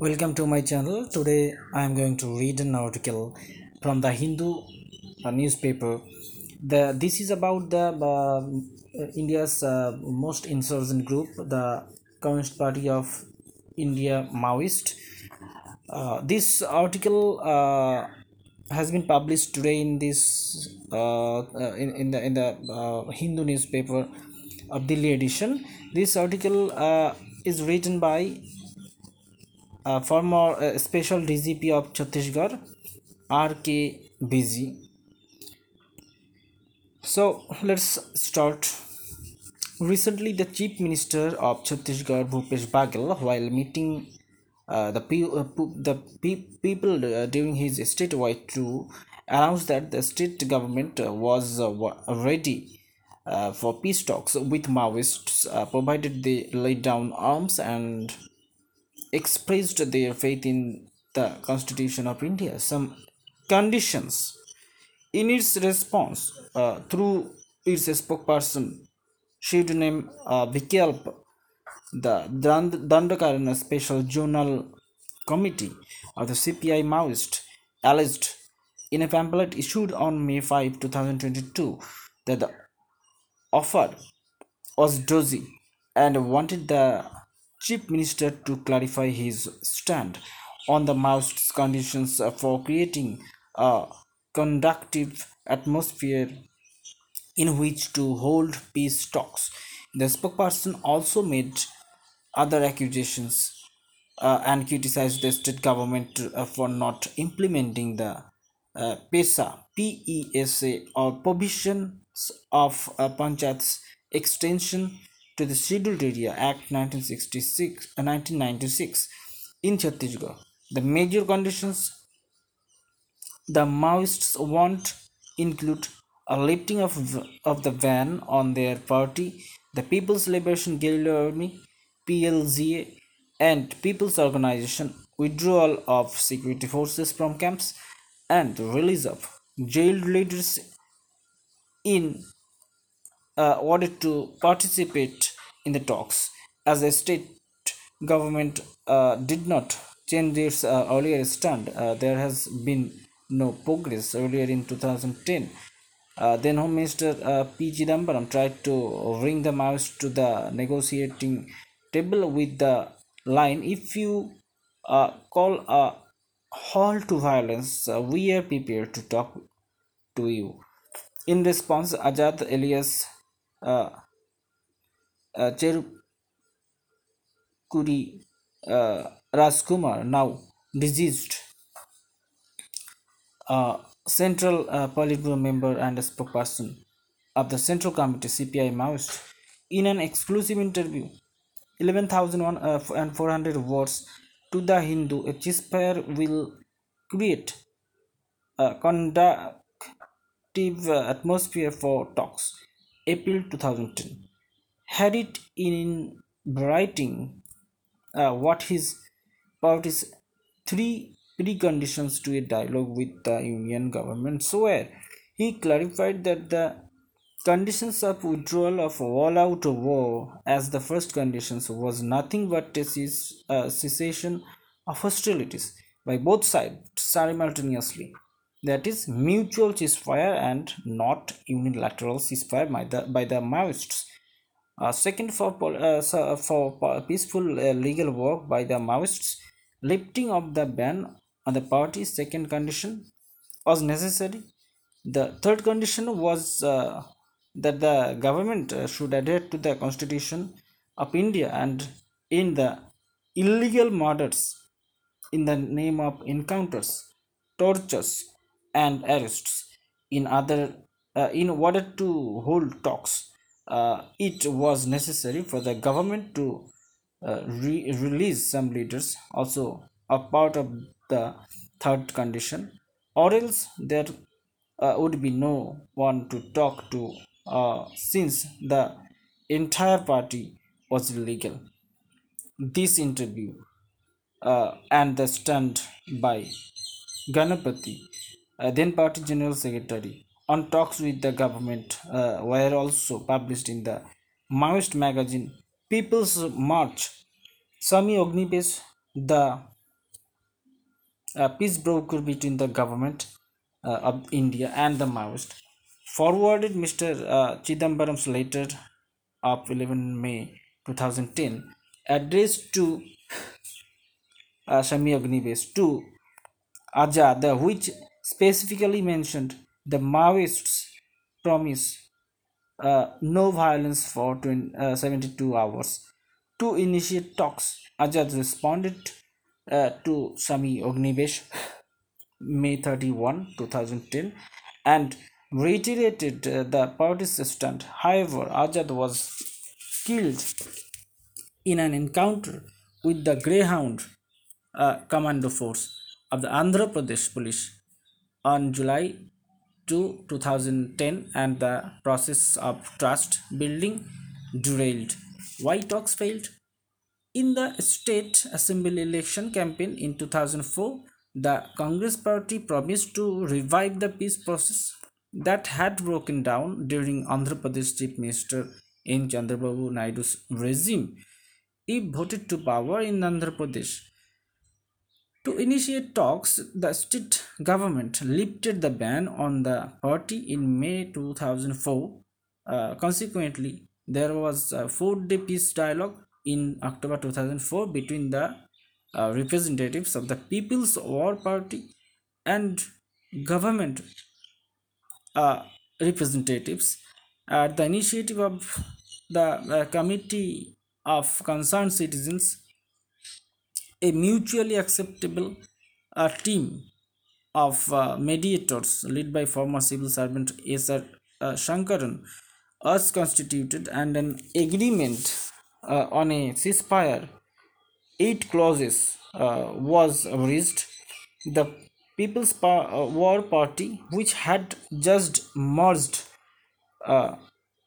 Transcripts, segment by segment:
Welcome to my channel. Today I am going to read an article from the Hindu uh, newspaper. The this is about the uh, India's uh, most insurgent group, the Communist Party of India Maoist. Uh, this article uh, has been published today in this in, in the in the Hindu newspaper of Delhi edition. This article is written by uh, former uh, special DGP of Chhattisgarh, R.K. Vij. So let's start. Recently, the Chief Minister of Chhattisgarh, Bhupesh Baghel, while meeting uh, the, pe- uh, the pe- people uh, during his statewide tour, announced that the state government was uh, ready uh, for peace talks with Maoists, uh, provided they laid down arms and expressed their faith in the Constitution of India. Some conditions in its response uh, through its spokesperson, pseudonym uh, Vikalp, the Dand- Dandakaranya Special Zonal Committee of the CPI Maoist alleged in a pamphlet issued on May 5, 2022, that the offer was dozy and wanted the chief minister to clarify his stand on the Maoist conditions for creating a conductive atmosphere in which to hold peace talks. The spokesperson also made other accusations uh, and criticized the state government uh, for not implementing the uh, PESA, PESA or provisions of uh, Panchayat's extension to the Scheduled Area Act 1966, uh, 1996 in Chhattisgarh. The major conditions the Maoists want include a lifting of, of the ban on their party, the People's Liberation Guerrilla Army, PLGA, and People's Organization, withdrawal of security forces from camps, and release of jailed leaders in uh, order to participate in the talks. As the state government uh, did not change its uh, earlier stand, uh, there has been no progress. Earlier in 2010, uh, then Home Minister uh, P. Chidambaram tried to bring the Maoists to the negotiating table with the line if you uh, call a halt to violence, uh, we are prepared to talk to you. In response, Azad alias Cherukuri uh, Rajkumar, now deceased, uh, Central uh, Politburo member and spokesperson of the Central Committee CPI Maoist, in an exclusive interview, 11,400 words to the Hindu, a ceasefire will create a conducive uh, atmosphere for talks. April 2010. Had it in writing uh, what his party's three preconditions to a dialogue with the union government were. He clarified that the conditions of withdrawal of all out war as the first conditions was nothing but a uh, cessation of hostilities by both sides simultaneously that is mutual ceasefire and not unilateral ceasefire by the by the Maoists. Uh, second, for uh, for peaceful uh, legal work by the Maoists, lifting of the ban on the party's second condition was necessary. The third condition was uh, that the government uh, should adhere to the Constitution of India and in the illegal murders in the name of encounters, tortures, and arrests. In other, uh, in order to hold talks, uh, it was necessary for the government to uh, re- release some leaders, also a part of the third condition, or else there uh, would be no one to talk to, uh, since the entire party was illegal. This interview uh, and the stand by Ganapati, then party general secretary, on talks with the government uh, were also published in the Maoist magazine People's March. Swami Agnivesh, the a peace broker between the government uh, of India and the Maoist, forwarded Mr. Uh, Chidambaram's letter of 11 May 2010 addressed to uh, Swami Agnivesh to Azad, which specifically mentioned the Maoists' promise uh, no violence for 20, uh, 72 hours. To initiate talks, Azad responded uh, to Swami Agnivesh May 31, 2010, and reiterated uh, the party's stand. However, Azad was killed in an encounter with the Greyhound uh, Commando Force of the Andhra Pradesh Police on July 2, 2010, and the process of trust building derailed. Why talks failed? In the state assembly election campaign in 2004, the Congress party promised to revive the peace process that had broken down during Andhra Pradesh Chief Minister N. Chandrababu Naidu's regime. If voted to power in Andhra Pradesh, to initiate talks, the state government lifted the ban on the party in May 2004. Uh, consequently, there was a four-day peace dialogue in October 2004 between the uh, representatives of the People's War Party and government uh, representatives at the initiative of the uh, Committee of Concerned Citizens a mutually acceptable uh, team of uh, mediators led by former civil servant S.R. Uh, Sankaran was constituted and an agreement uh, on a ceasefire, eight clauses uh, was reached. The People's pa- uh, War Party, which had just merged uh,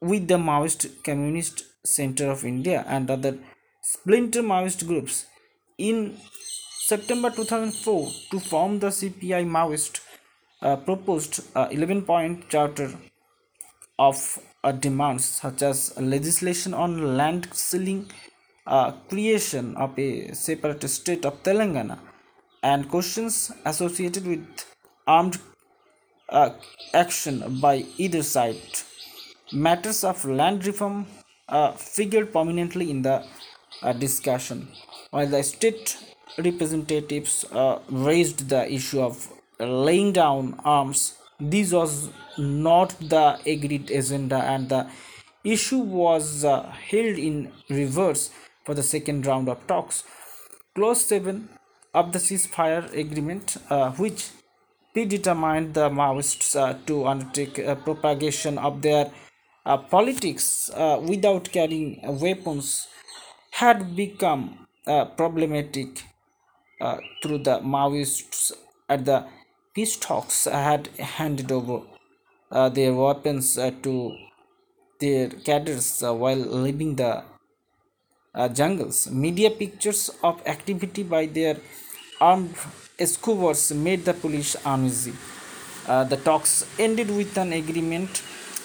with the Maoist Communist Center of India and other splinter Maoist groups, in September 2004 to form the CPI Maoist uh, proposed 11 point charter of uh, demands such as legislation on land ceiling, uh, creation of a separate state of Telangana, and questions associated with armed uh, action by either side. Matters of land reform uh, figured prominently in the uh, discussion, while the state representatives uh, raised the issue of laying down arms. This was not the agreed agenda, and the issue was uh, held in reverse for the second round of talks. Clause 7 of the ceasefire agreement, uh, which predetermined the Maoists uh, to undertake propagation of their uh, politics uh, without carrying weapons, had become uh, problematic uh, through the Maoists at the peace talks had handed over uh, their weapons uh, to their cadres while leaving the uh, jungles. Media pictures of activity by their armed escorts made the police uneasy. Uh, the talks ended with an agreement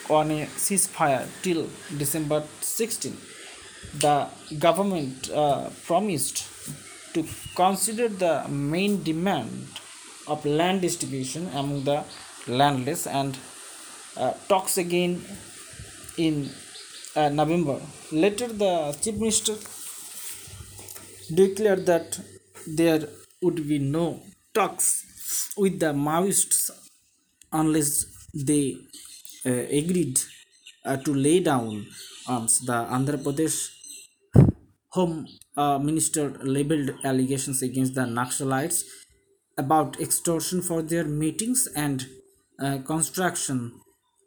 on a ceasefire till December 16. The government uh, promised to consider the main demand of land distribution among the landless and uh, talks again in uh, November. Later, the chief minister declared that there would be no talks with the Maoists unless they uh, agreed uh, to lay down arms. The Andhra Pradesh Home uh, Minister labeled allegations against the Naxalites about extortion for their meetings and uh, construction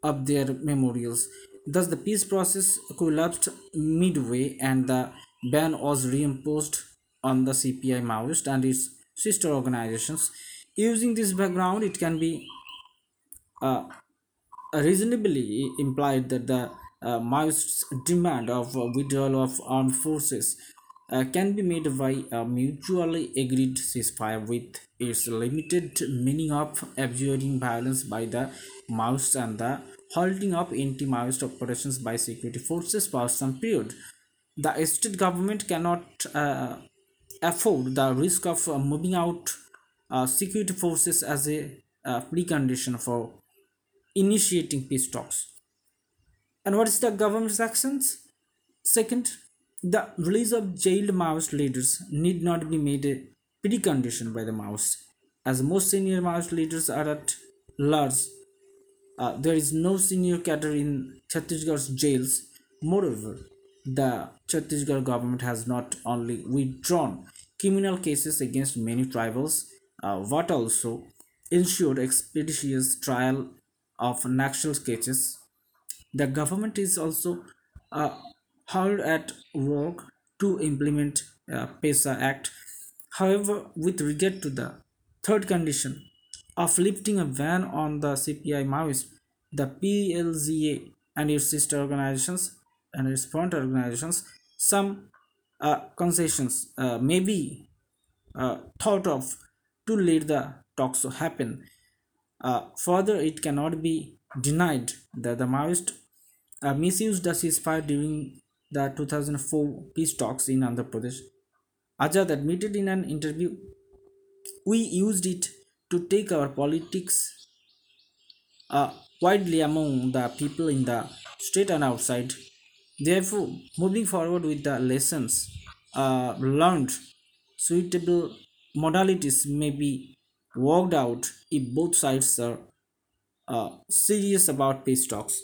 of their memorials. Thus, the peace process collapsed midway and the ban was reimposed on the CPI Maoist and its sister organizations. Using this background, it can be uh, reasonably implied that the uh, Maoists' demand of uh, withdrawal of armed forces uh, can be made by a mutually agreed ceasefire with its limited meaning of abjuring violence by the Maoists and the halting of anti-Maoist operations by security forces for some period. The state government cannot uh, afford the risk of uh, moving out uh, security forces as a uh, precondition for initiating peace talks. And what is the government's actions? Second, the release of jailed Maoist leaders need not be made a precondition by the Maoists, as most senior Maoist leaders are at large. Uh, there is no senior cadre in Chhattisgarh's jails. Moreover, the Chhattisgarh government has not only withdrawn criminal cases against many tribals, uh, but also ensured expeditious trial of Naxal cases. The government is also uh, hard at work to implement uh, PESA Act. However, with regard to the third condition of lifting a ban on the CPI Maoist, the PLGA and its sister organizations and its front organizations, some uh, concessions uh, may be uh, thought of to let the talks to happen. Uh, further, it cannot be denied that the Maoist uh, misused the ceasefire during the 2004 peace talks in Andhra Pradesh. Azad admitted in an interview, We used it to take our politics uh, widely among the people in the state and outside. Therefore, moving forward with the lessons uh, learned, suitable modalities may be worked out if both sides are uh, serious about peace talks.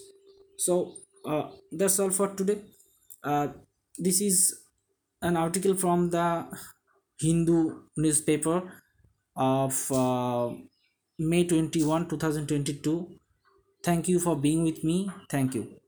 So uh, that's all for today. Uh, this is an article from the Hindu newspaper of uh, May 21, 2022. Thank you for being with me. Thank you.